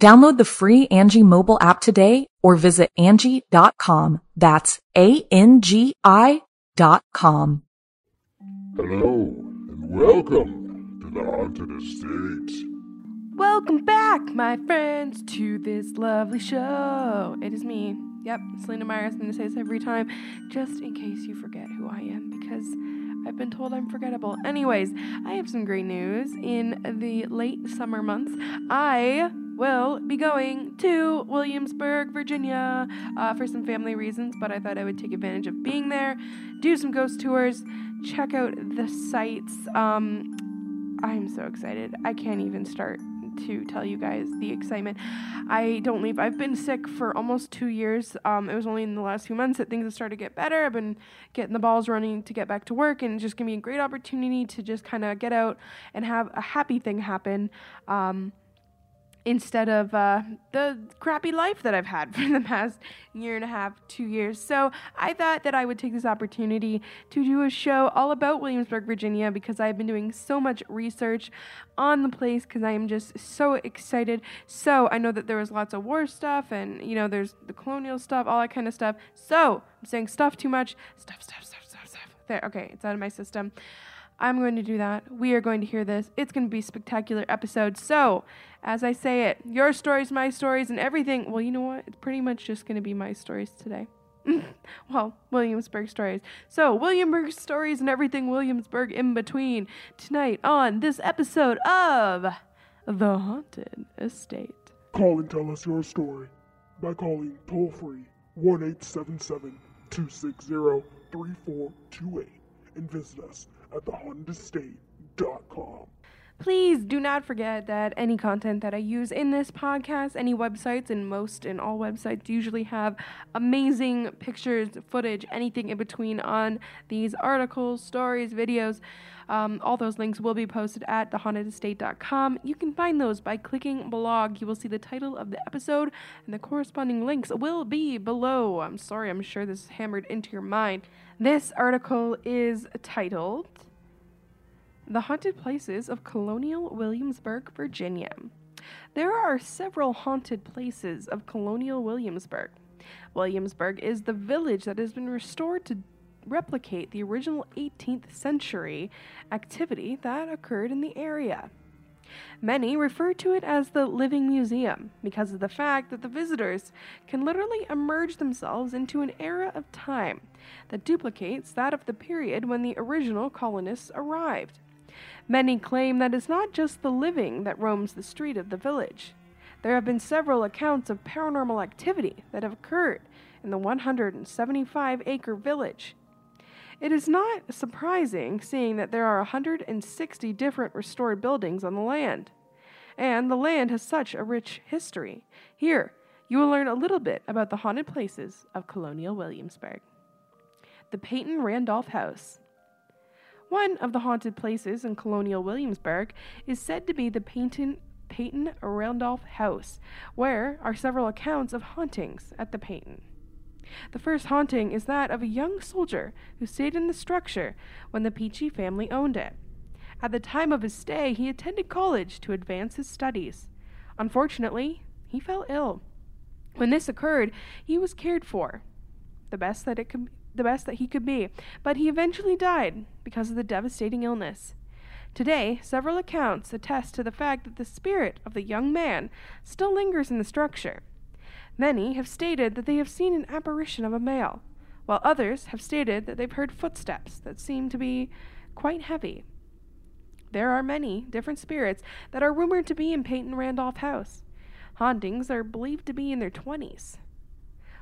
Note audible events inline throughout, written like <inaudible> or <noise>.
Download the free Angie mobile app today or visit Angie.com. That's A-N-G-I dot com. Hello and welcome to the Haunted Estate. Welcome back, my friends, to this lovely show. It is me. Yep, Celina Myers. I'm going to say this every time, just in case you forget who I am, because I've been told I'm forgettable. Anyways, I have some great news. In the late summer months, I will be going to Williamsburg, Virginia, uh, for some family reasons, but I thought I would take advantage of being there, do some ghost tours, check out the sites. Um, I'm so excited. I can't even start to tell you guys the excitement. I don't leave. I've been sick for almost two years. Um, it was only in the last few months that things have started to get better. I've been getting the balls running to get back to work, and it's just gonna be a great opportunity to just kind of get out and have a happy thing happen. Um, instead of uh, the crappy life that I've had <laughs> for the past year and a half, two years. So I thought that I would take this opportunity to do a show all about Williamsburg, Virginia, because I've been doing so much research on the place because I am just so excited. So I know that there was lots of war stuff and, you know, there's the colonial stuff, all that kind of stuff. So I'm saying stuff too much. Stuff, stuff, stuff, stuff, stuff. There, okay, it's out of my system. I'm going to do that. We are going to hear this. It's going to be a spectacular episode. So, as I say it, your stories, my stories, and everything. Well, you know what? It's pretty much just going to be my stories today. <laughs> well, Williamsburg stories. So, Williamsburg stories and everything Williamsburg in between tonight on this episode of The Haunted Estate. Call and tell us your story by calling toll free 1 877 260 3428 and visit us at thehauntedestate.com. Please do not forget that any content that I use in this podcast, any websites, and most and all websites usually have amazing pictures, footage, anything in between on these articles, stories, videos. Um, all those links will be posted at thehauntedestate.com. You can find those by clicking blog. You will see the title of the episode, and the corresponding links will be below. I'm sorry, I'm sure this is hammered into your mind. This article is titled The Haunted Places of Colonial Williamsburg, Virginia. There are several haunted places of colonial Williamsburg. Williamsburg is the village that has been restored to replicate the original 18th century activity that occurred in the area. Many refer to it as the living museum because of the fact that the visitors can literally immerse themselves into an era of time that duplicates that of the period when the original colonists arrived. Many claim that it's not just the living that roams the street of the village. There have been several accounts of paranormal activity that have occurred in the 175 acre village. It is not surprising seeing that there are 160 different restored buildings on the land. And the land has such a rich history. Here, you will learn a little bit about the haunted places of colonial Williamsburg. The Peyton Randolph House. One of the haunted places in colonial Williamsburg is said to be the Peyton, Peyton Randolph House, where are several accounts of hauntings at the Peyton. The first haunting is that of a young soldier who stayed in the structure when the Peachy family owned it. At the time of his stay, he attended college to advance his studies. Unfortunately, he fell ill. When this occurred, he was cared for, the best that it could, the best that he could be, but he eventually died because of the devastating illness. Today, several accounts attest to the fact that the spirit of the young man still lingers in the structure. Many have stated that they have seen an apparition of a male, while others have stated that they've heard footsteps that seem to be quite heavy. There are many different spirits that are rumored to be in Peyton Randolph House. Hauntings are believed to be in their 20s.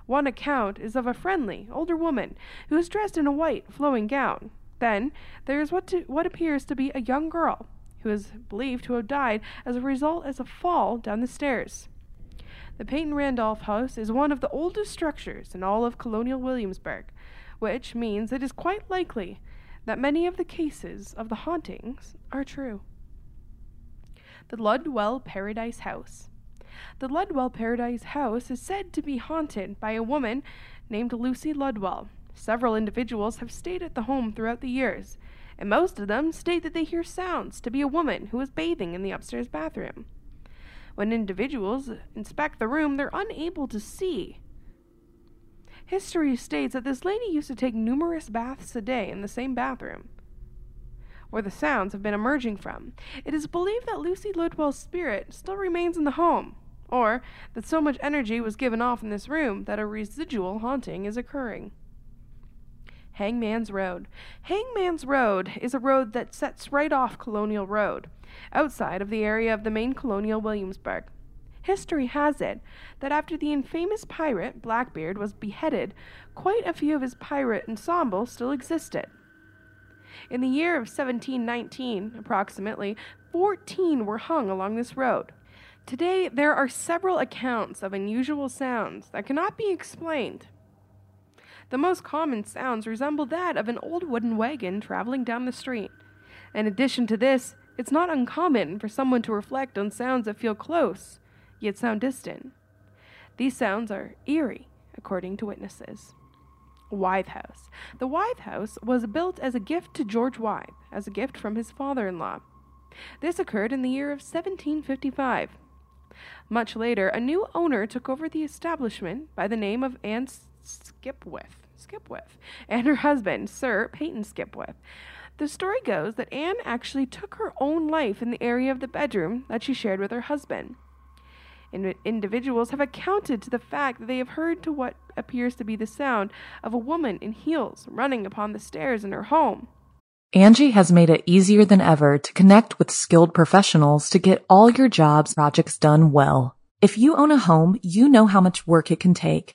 One account is of a friendly, older woman who is dressed in a white, flowing gown. Then there is what, to, what appears to be a young girl who is believed to have died as a result of a fall down the stairs. The Peyton Randolph House is one of the oldest structures in all of colonial Williamsburg, which means it is quite likely that many of the cases of the hauntings are true. The Ludwell Paradise House. The Ludwell Paradise House is said to be haunted by a woman named Lucy Ludwell. Several individuals have stayed at the home throughout the years, and most of them state that they hear sounds to be a woman who is bathing in the upstairs bathroom. When individuals inspect the room, they're unable to see. History states that this lady used to take numerous baths a day in the same bathroom where the sounds have been emerging from. It is believed that Lucy Ludwell's spirit still remains in the home, or that so much energy was given off in this room that a residual haunting is occurring. Hangman's Road. Hangman's Road is a road that sets right off Colonial Road, outside of the area of the main Colonial Williamsburg. History has it that after the infamous pirate Blackbeard was beheaded, quite a few of his pirate ensemble still existed. In the year of 1719, approximately, 14 were hung along this road. Today, there are several accounts of unusual sounds that cannot be explained the most common sounds resemble that of an old wooden wagon traveling down the street. In addition to this, it's not uncommon for someone to reflect on sounds that feel close, yet sound distant. These sounds are eerie, according to witnesses. Wythe House. The Wythe House was built as a gift to George Wythe, as a gift from his father in law. This occurred in the year of 1755. Much later, a new owner took over the establishment by the name of Anne Skipwith, Skipwith, and her husband, Sir Peyton Skipwith. The story goes that Anne actually took her own life in the area of the bedroom that she shared with her husband. In- individuals have accounted to the fact that they have heard to what appears to be the sound of a woman in heels running upon the stairs in her home. Angie has made it easier than ever to connect with skilled professionals to get all your jobs projects done well. If you own a home, you know how much work it can take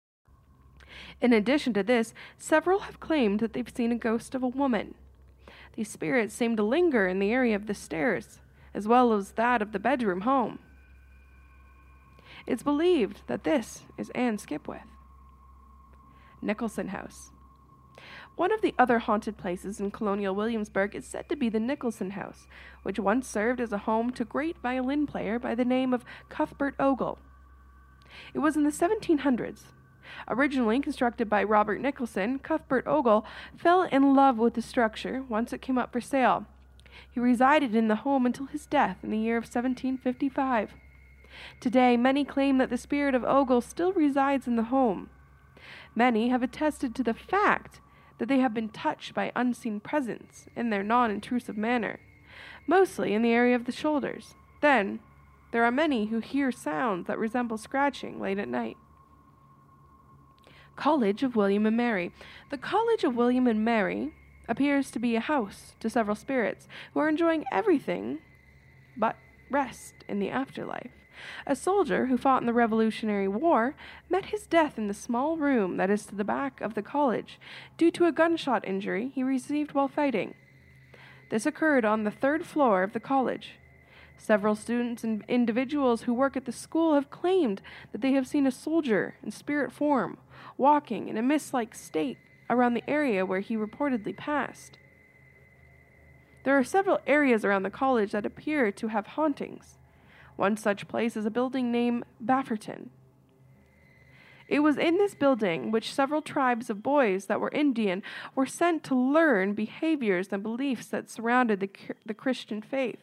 In addition to this, several have claimed that they've seen a ghost of a woman. These spirits seem to linger in the area of the stairs, as well as that of the bedroom home. It's believed that this is Anne Skipwith. Nicholson House. One of the other haunted places in colonial Williamsburg is said to be the Nicholson House, which once served as a home to great violin player by the name of Cuthbert Ogle. It was in the 1700s Originally constructed by Robert Nicholson, Cuthbert Ogle fell in love with the structure once it came up for sale. He resided in the home until his death in the year of 1755. Today, many claim that the spirit of Ogle still resides in the home. Many have attested to the fact that they have been touched by unseen presence in their non intrusive manner, mostly in the area of the shoulders. Then, there are many who hear sounds that resemble scratching late at night. College of William and Mary. The College of William and Mary appears to be a house to several spirits who are enjoying everything but rest in the afterlife. A soldier who fought in the Revolutionary War met his death in the small room that is to the back of the college due to a gunshot injury he received while fighting. This occurred on the third floor of the college. Several students and individuals who work at the school have claimed that they have seen a soldier in spirit form walking in a mist like state around the area where he reportedly passed. There are several areas around the college that appear to have hauntings. One such place is a building named Brafferton. It was in this building which several tribes of boys that were Indian were sent to learn behaviors and beliefs that surrounded the, the Christian faith.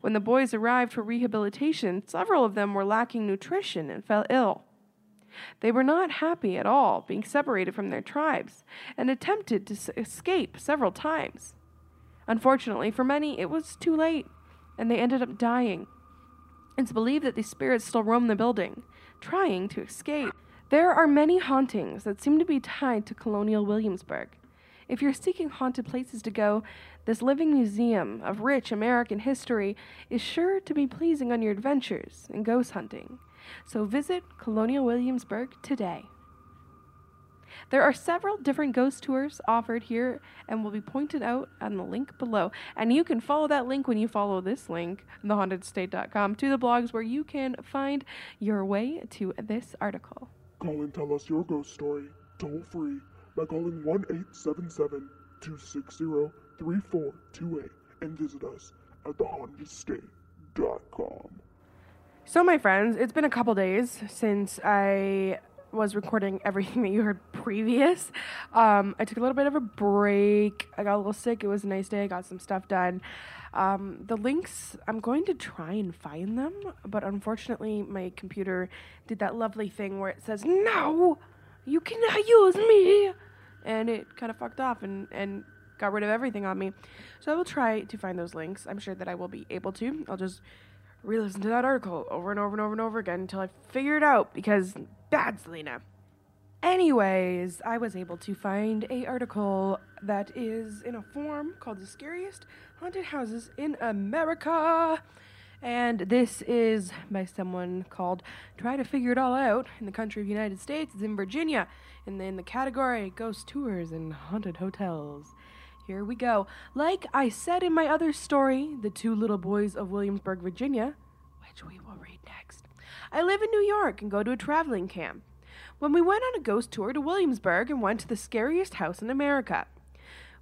When the boys arrived for rehabilitation, several of them were lacking nutrition and fell ill. They were not happy at all being separated from their tribes and attempted to escape several times. Unfortunately, for many, it was too late, and they ended up dying. It's believed that these spirits still roam the building, trying to escape. There are many hauntings that seem to be tied to colonial Williamsburg. If you're seeking haunted places to go, this living museum of rich American history is sure to be pleasing on your adventures in ghost hunting. So visit Colonial Williamsburg today. There are several different ghost tours offered here and will be pointed out on the link below. And you can follow that link when you follow this link, thehauntedestate.com, to the blogs where you can find your way to this article. Call and tell us your ghost story toll free by calling 1 877 260 3428 and visit us at thehauntedestate.com. So, my friends, it's been a couple days since I was recording <laughs> everything that you heard previous. Um, I took a little bit of a break. I got a little sick. It was a nice day. I got some stuff done. Um, the links, I'm going to try and find them, but unfortunately, my computer did that lovely thing where it says, No, you cannot use me. And it kind of fucked off and, and got rid of everything on me. So I will try to find those links. I'm sure that I will be able to. I'll just re listen to that article over and over and over and over again until I figure it out because bad Celina. Anyways, I was able to find a article that is in a form called the scariest haunted houses in America. And this is by someone called Try to Figure It All Out in the country of United States. It's in Virginia. And in the category Ghost Tours and Haunted Hotels. Here we go. Like I said in my other story, The Two Little Boys of Williamsburg, Virginia, which we will read next. I live in New York and go to a traveling camp. When we went on a ghost tour to Williamsburg and went to the scariest house in America,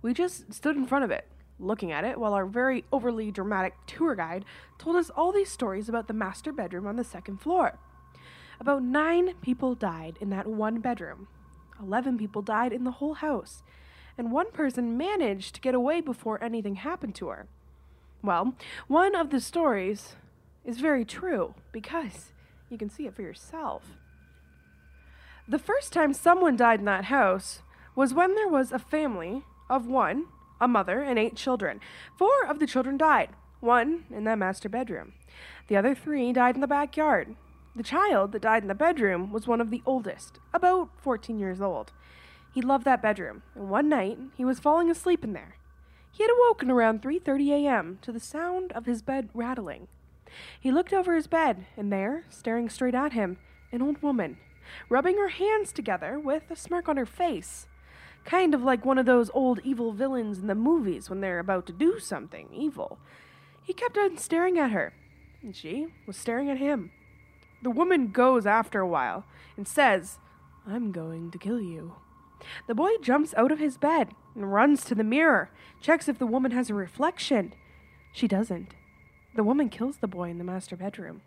we just stood in front of it, looking at it, while our very overly dramatic tour guide told us all these stories about the master bedroom on the second floor. About nine people died in that one bedroom. Eleven people died in the whole house, and one person managed to get away before anything happened to her. Well, one of the stories is very true because you can see it for yourself. The first time someone died in that house was when there was a family of one, a mother, and eight children. Four of the children died, one in that master bedroom. The other three died in the backyard. The child that died in the bedroom was one of the oldest, about 14 years old. He loved that bedroom, and one night he was falling asleep in there. He had awoken around 3:30 a.m. to the sound of his bed rattling. He looked over his bed, and there, staring straight at him, an old woman, rubbing her hands together with a smirk on her face. Kind of like one of those old evil villains in the movies when they're about to do something evil. He kept on staring at her, and she was staring at him. The woman goes after a while and says, I'm going to kill you. The boy jumps out of his bed and runs to the mirror, checks if the woman has a reflection. She doesn't. The woman kills the boy in the master bedroom.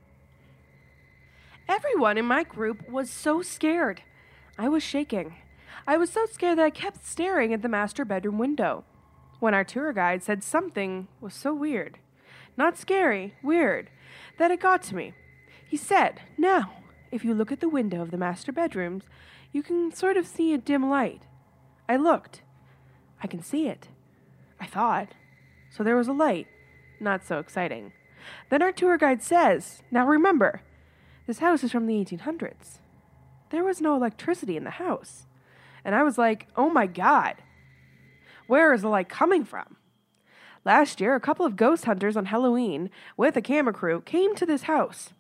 Everyone in my group was so scared. I was shaking. I was so scared that I kept staring at the master bedroom window. When our tour guide said something was so weird, not scary, weird, that it got to me. He said, Now, if you look at the window of the master bedrooms, you can sort of see a dim light. I looked. I can see it. I thought. So there was a light. Not so exciting. Then our tour guide says, Now remember, this house is from the 1800s. There was no electricity in the house. And I was like, Oh my God. Where is the light coming from? Last year, a couple of ghost hunters on Halloween with a camera crew came to this house.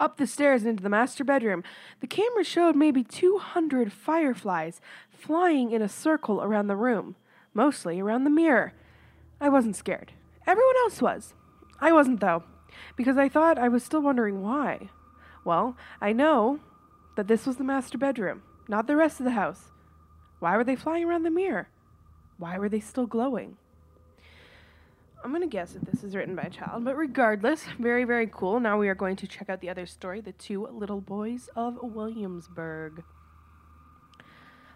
Up the stairs and into the master bedroom, the camera showed maybe 200 fireflies flying in a circle around the room, mostly around the mirror. I wasn't scared Everyone else was. I wasn't, though, because I thought I was still wondering why. Well, I know that this was the master bedroom, not the rest of the house. Why were they flying around the mirror? Why were they still glowing? I'm going to guess that this is written by a child, but regardless, <laughs> very, very cool. Now we are going to check out the other story The Two Little Boys of Williamsburg.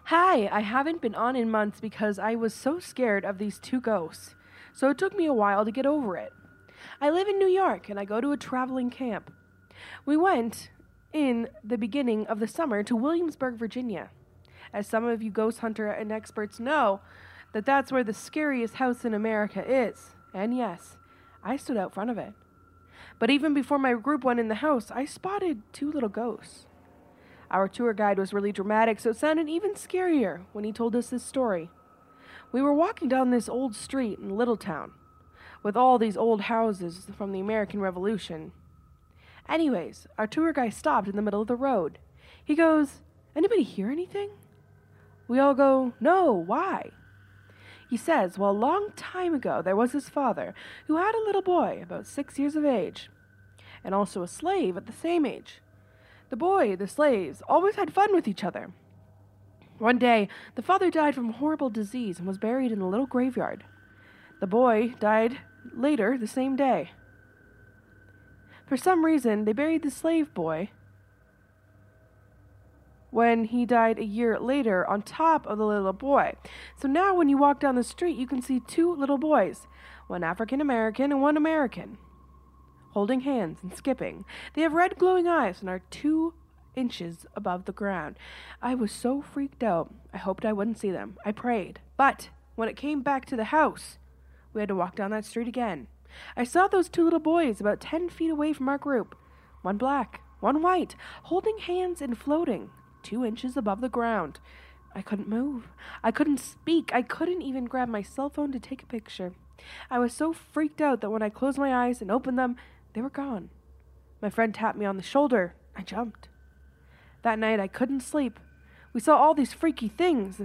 Hi, I haven't been on in months because I was so scared of these two ghosts, so it took me a while to get over it. I live in New York and I go to a traveling camp. We went in the beginning of the summer to Williamsburg, Virginia. As some of you ghost hunter and experts know, that that's where the scariest house in America is. And yes, I stood out front of it. But even before my group went in the house, I spotted two little ghosts. Our tour guide was really dramatic, so it sounded even scarier when he told us this story. We were walking down this old street in Little Town, with all these old houses from the American Revolution. Anyways, our tour guide stopped in the middle of the road. He goes, Anybody hear anything? We all go, No, why? He says, Well, a long time ago there was his father, who had a little boy about six years of age, and also a slave at the same age. The boy, the slaves, always had fun with each other. One day, the father died from a horrible disease and was buried in a little graveyard. The boy died later the same day. For some reason, they buried the slave boy when he died a year later on top of the little boy. So now, when you walk down the street, you can see two little boys one African American and one American holding hands and skipping. They have red glowing eyes and are two inches above the ground. I was so freaked out. I hoped I wouldn't see them. I prayed. But when it came back to the house, we had to walk down that street again. I saw those two little boys about ten feet away from our group one black, one white, holding hands and floating two inches above the ground. I couldn't move. I couldn't speak. I couldn't even grab my cell phone to take a picture. I was so freaked out that when I closed my eyes and opened them, they were gone. My friend tapped me on the shoulder. I jumped. That night I couldn't sleep. We saw all these freaky things.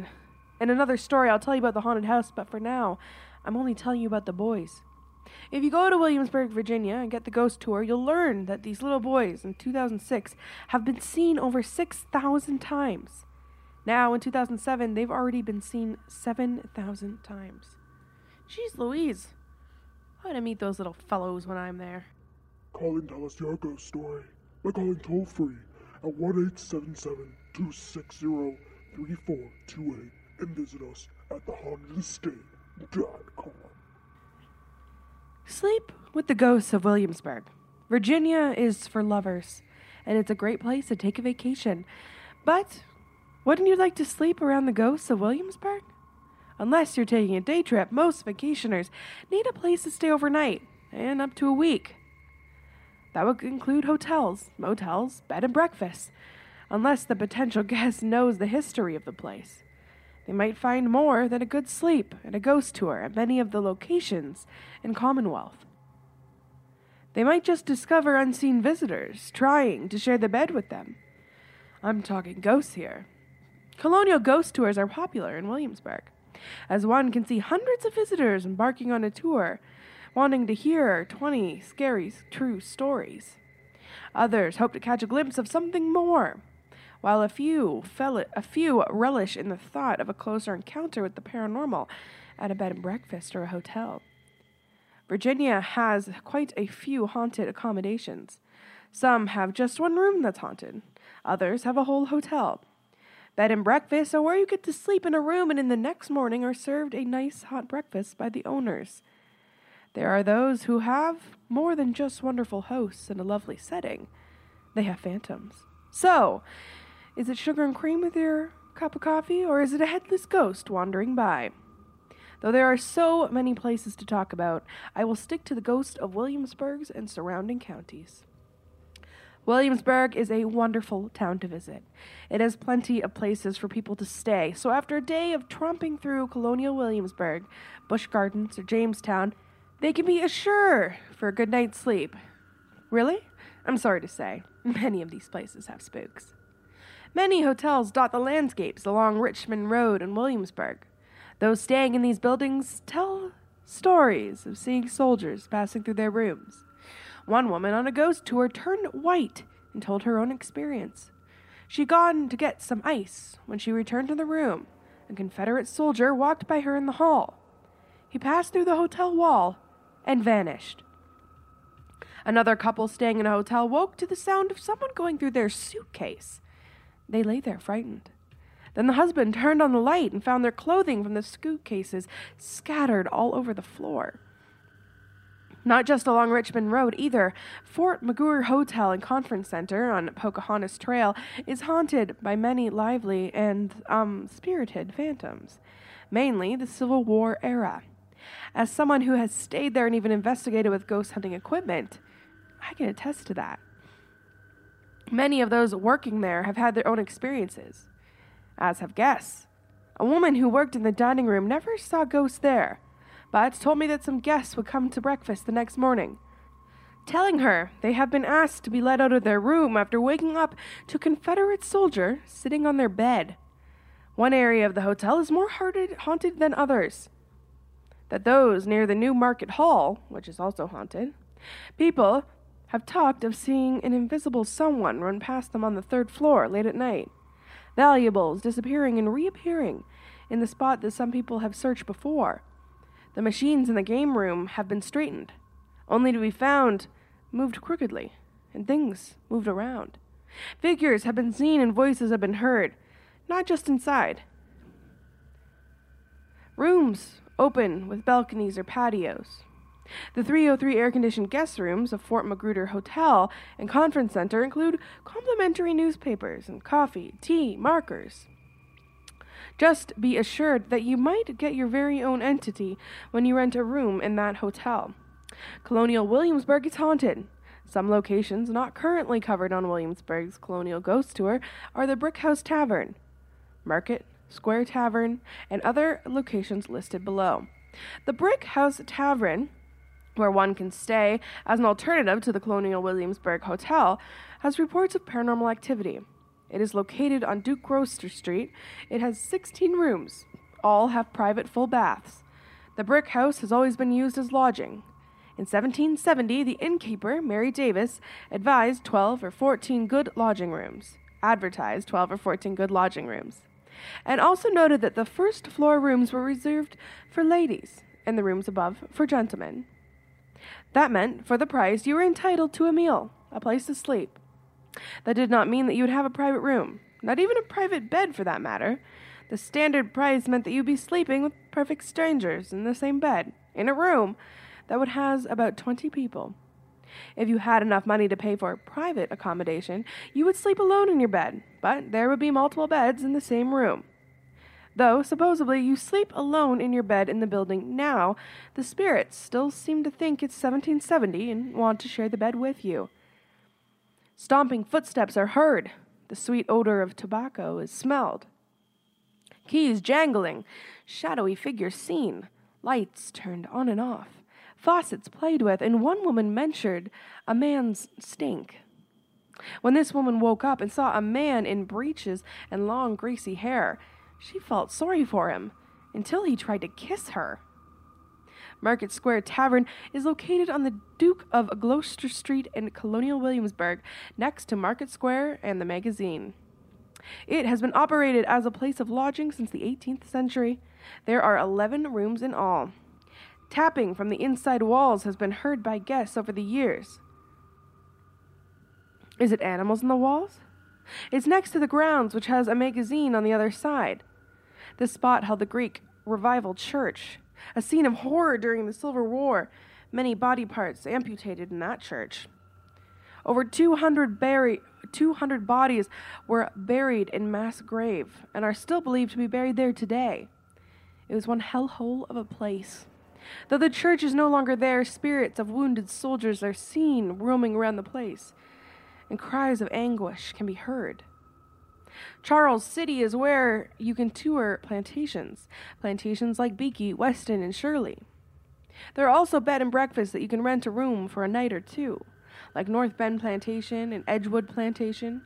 In another story, I'll tell you about the haunted house, but for now, I'm only telling you about the boys. If you go to Williamsburg, Virginia, and get the ghost tour, you'll learn that these little boys in 2006 have been seen over 6,000 times. Now, in 2007, they've already been seen 7,000 times. Jeez Louise. I want to meet those little fellows when I'm there. Call and tell us your ghost story by calling toll free at 1 877 260 3428 and visit us at thehauntedestate.com. Sleep with the ghosts of Williamsburg. Virginia is for lovers, and it's a great place to take a vacation. But wouldn't you like to sleep around the ghosts of Williamsburg? Unless you're taking a day trip, most vacationers need a place to stay overnight and up to a week. That would include hotels, motels, bed and breakfasts, unless the potential <laughs> guest knows the history of the place. They might find more than a good sleep and a ghost tour at many of the locations in Commonwealth. They might just discover unseen visitors trying to share the bed with them. I'm talking ghosts here. Colonial ghost tours are popular in Williamsburg, as one can see hundreds of visitors embarking on a tour, wanting to hear 20 scary true stories. Others hope to catch a glimpse of something more, while a few, fel- a few relish in the thought of a closer encounter with the paranormal at a bed and breakfast or a hotel. Virginia has quite a few haunted accommodations. Some have just one room that's haunted, others have a whole hotel. Bed and breakfast are where you get to sleep in a room and in the next morning are served a nice hot breakfast by the owners. There are those who have more than just wonderful hosts and a lovely setting. They have phantoms. So, is it sugar and cream with your cup of coffee, or is it a headless ghost wandering by? Though there are so many places to talk about, I will stick to the ghost of Williamsburg's and surrounding counties. Williamsburg is a wonderful town to visit. It has plenty of places for people to stay, so after a day of tromping through colonial Williamsburg, Busch Gardens, or Jamestown, they can be assured for a good night's sleep. Really? I'm sorry to say, <laughs> many of these places have spooks. Many hotels dot the landscapes along Richmond Road in Williamsburg. Those staying in these buildings tell stories of seeing soldiers passing through their rooms. One woman on a ghost tour turned white and told her own experience. She'd gone to get some ice. When she returned to the room, a Confederate soldier walked by her in the hall. He passed through the hotel wall and vanished. Another couple staying in a hotel woke to the sound of someone going through their suitcase. They lay there frightened. Then the husband turned on the light and found their clothing from the suitcases scattered all over the floor. Not just along Richmond Road either. Fort Magruder Hotel and Conference Center on Pocahontas Trail is haunted by many lively and um, spirited phantoms, mainly the Civil War era. As someone who has stayed there and even investigated with ghost hunting equipment, I can attest to that. Many of those working there have had their own experiences, as have guests. A woman who worked in the dining room never saw ghosts there, but told me that some guests would come to breakfast the next morning, telling her they have been asked to be let out of their room after waking up to a Confederate soldier sitting on their bed. One area of the hotel is more haunted than others. That those near the New Market Hall, which is also haunted, people have talked of seeing an invisible someone run past them on the third floor late at night. Valuables disappearing and reappearing in the spot that some people have searched before. The machines in the game room have been straightened, only to be found moved crookedly, and things moved around. Figures have been seen and voices have been heard, not just inside. Rooms open with balconies or patios, the 303 air conditioned guest rooms of Fort Magruder Hotel and Conference Center include complimentary newspapers and coffee, tea, markers. Just be assured that you might get your very own entity when you rent a room in that hotel. Colonial Williamsburg is haunted. Some locations not currently covered on Williamsburg's Colonial Ghost Tour are the Brick House Tavern, Market Square Tavern, and other locations listed below. The Brick House Tavern where one can stay as an alternative to the Colonial Williamsburg Hotel, has reports of paranormal activity. It is located on Duke Gloucester Street. It has 16 rooms. All have private full baths. The brick house has always been used as lodging. In 1770, the innkeeper, Mary Davis, advised 12 or 14 good lodging rooms, advertised 12 or 14 good lodging rooms, and also noted that the first floor rooms were reserved for ladies and the rooms above for gentlemen. That meant, for the price, you were entitled to a meal, a place to sleep. That did not mean that you would have a private room, not even a private bed for that matter. The standard price meant that you'd be sleeping with perfect strangers in the same bed, in a room that would house about 20 people. If you had enough money to pay for private accommodation, you would sleep alone in your bed, but there would be multiple beds in the same room. Though, supposedly, you sleep alone in your bed in the building now, the spirits still seem to think it's 1770 and want to share the bed with you. Stomping footsteps are heard. The sweet odor of tobacco is smelled. Keys jangling, shadowy figures seen, lights turned on and off, faucets played with, and one woman mentioned a man's stink. When this woman woke up and saw a man in breeches and long greasy hair, she felt sorry for him until he tried to kiss her. Market Square Tavern is located on the Duke of Gloucester Street in Colonial Williamsburg, next to Market Square and the magazine. It has been operated as a place of lodging since the 18th century. There are 11 rooms in all. Tapping from the inside walls has been heard by guests over the years. Is it animals in the walls? It's next to the grounds, which has a magazine on the other side. This spot held the Greek Revival Church, a scene of horror during the Civil War, many body parts amputated in that church. Over 200, buri- 200 bodies were buried in mass grave and are still believed to be buried there today. It was one hellhole of a place. Though the church is no longer there, spirits of wounded soldiers are seen roaming around the place, and cries of anguish can be heard. Charles City is where you can tour plantations, plantations like Berkeley, Weston, and Shirley. There are also bed and breakfasts that you can rent a room for a night or two, like North Bend Plantation and Edgewood Plantation.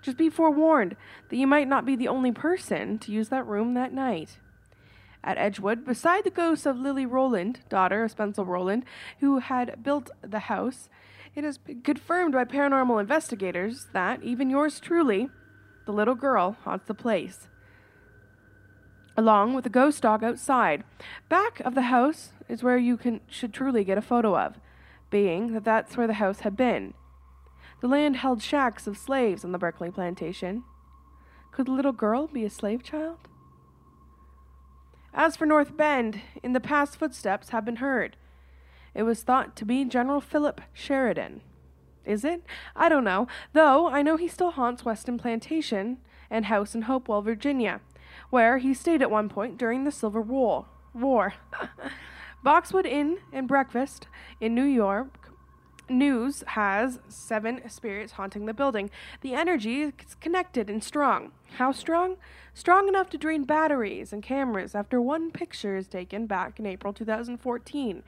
Just be forewarned that you might not be the only person to use that room that night. at Edgewood, beside the ghost of Lily Rowland, daughter of Spencer Rowland, who had built the house, it has been confirmed by paranormal investigators that even yours truly, the little girl, haunts the place. Along with a ghost dog outside. Back of the house is where you can should truly get a photo of, being that that's where the house had been. The land held shacks of slaves on the Berkeley plantation. Could the little girl be a slave child? As for North Bend, in the past footsteps have been heard. It was thought to be General Philip Sheridan. Is it? I don't know, though I know he still haunts Weston Plantation and house in Hopewell, Virginia, where he stayed at one point during the Civil War. War. <laughs> Boxwood Inn and Breakfast in Newport News has seven spirits haunting the building. The energy is connected and strong. How strong? Strong enough to drain batteries and cameras after one picture is taken back in April 2014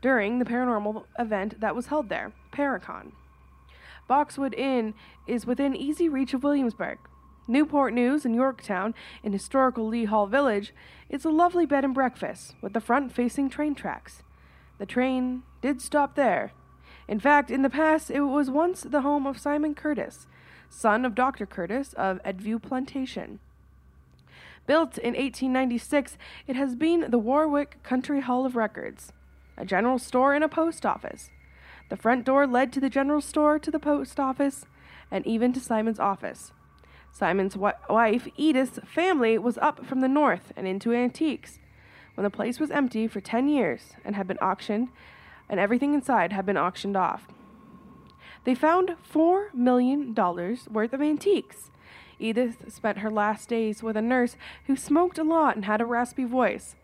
during the paranormal event that was held there, Paracon. Boxwood Inn is within easy reach of Williamsburg. Newport News in Yorktown, in historical Lee Hall Village, is a lovely bed and breakfast with the front facing train tracks. The train did stop there in fact, in the past, it was once the home of Simon Curtis, son of Dr. Curtis of Endview Plantation. Built in 1896, it has been the Warwick Country Hall of Records, a general store and a post office. The front door led to the general store, to the post office, and even to Simon's office. Simon's wife, Edith's family was up from the north and into antiques. When the place was empty for 10 years and had been auctioned, and everything inside had been auctioned off. They found $4 million worth of antiques. Edith spent her last days with a nurse who smoked a lot and had a raspy voice.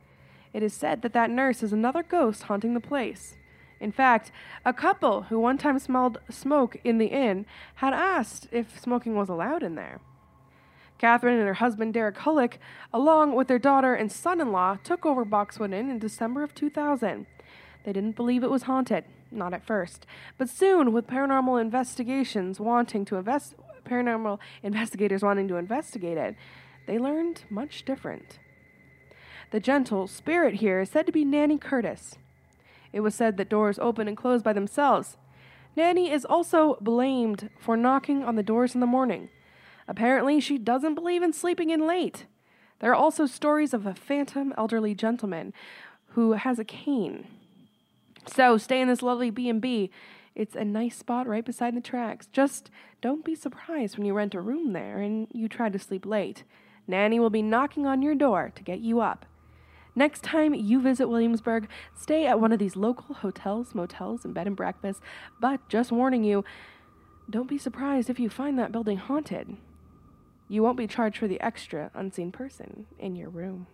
It is said that that nurse is another ghost haunting the place. In fact, a couple who one time smelled smoke in the inn had asked if smoking was allowed in there. Catherine and her husband Derek Hullock, along with their daughter and son in law, took over Boxwood Inn in December of 2000. They didn't believe it was haunted, not at first, but soon, with paranormal investigations wanting to invest, paranormal investigators wanting to investigate it, they learned much different. The gentle spirit here is said to be Nanny Curtis. It was said that doors open and close by themselves. Nanny is also blamed for knocking on the doors in the morning. Apparently, she doesn't believe in sleeping in late. There are also stories of a phantom elderly gentleman who has a cane. So stay in this lovely B&B. It's a nice spot right beside the tracks. Just don't be surprised when you rent a room there and you try to sleep late. Nanny will be knocking on your door to get you up. Next time you visit Williamsburg, stay at one of these local hotels, motels, and bed and breakfasts. But just warning you, don't be surprised if you find that building haunted. You won't be charged for the extra unseen person in your room.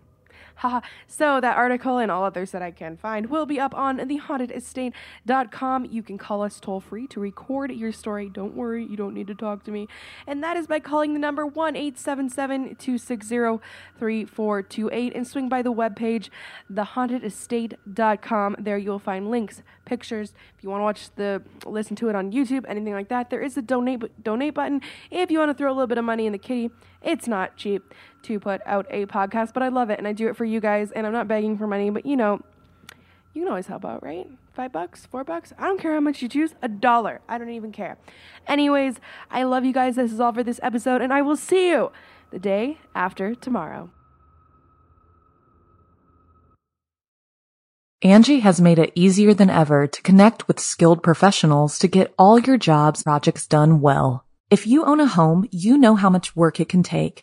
Haha. so that article and all others that I can find will be up on thehauntedestate.com. You can call us toll free to record your story. Don't worry, you don't need to talk to me. And that is by calling the number 1 877 260 3428 and swing by the webpage, thehauntedestate.com. There you'll find links, pictures. If you want to watch the, listen to it on YouTube, anything like that, there is a donate, donate button. If you want to throw a little bit of money in the kitty, it's not cheap to put out a podcast, but I love it and I do it for you guys and I'm not begging for money, but you know, you can always help out, right? Five bucks, four bucks. I don't care how much you choose. A dollar. I don't even care. Anyways, I love you guys. This is all for this episode, and I will see you the day after tomorrow. Angie has made it easier than ever to connect with skilled professionals to get all your jobs projects done well. If you own a home, you know how much work it can take,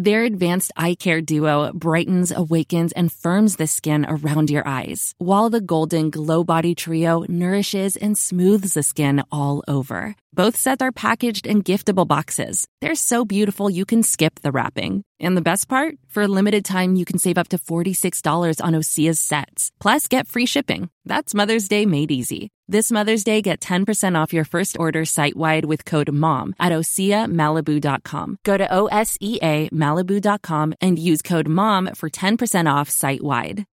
Their advanced eye care duo brightens, awakens, and firms the skin around your eyes, while the golden glow body trio nourishes and smooths the skin all over. Both sets are packaged in giftable boxes. They're so beautiful you can skip the wrapping. And the best part? For a limited time, you can save up to $46 on Osea's sets. Plus, get free shipping. That's Mother's Day made easy. This Mother's Day, get 10% off your first order site wide with code MOM at OseaMalibu.com. Go to O S E A Malibu.com and use code MOM for 10% off site wide.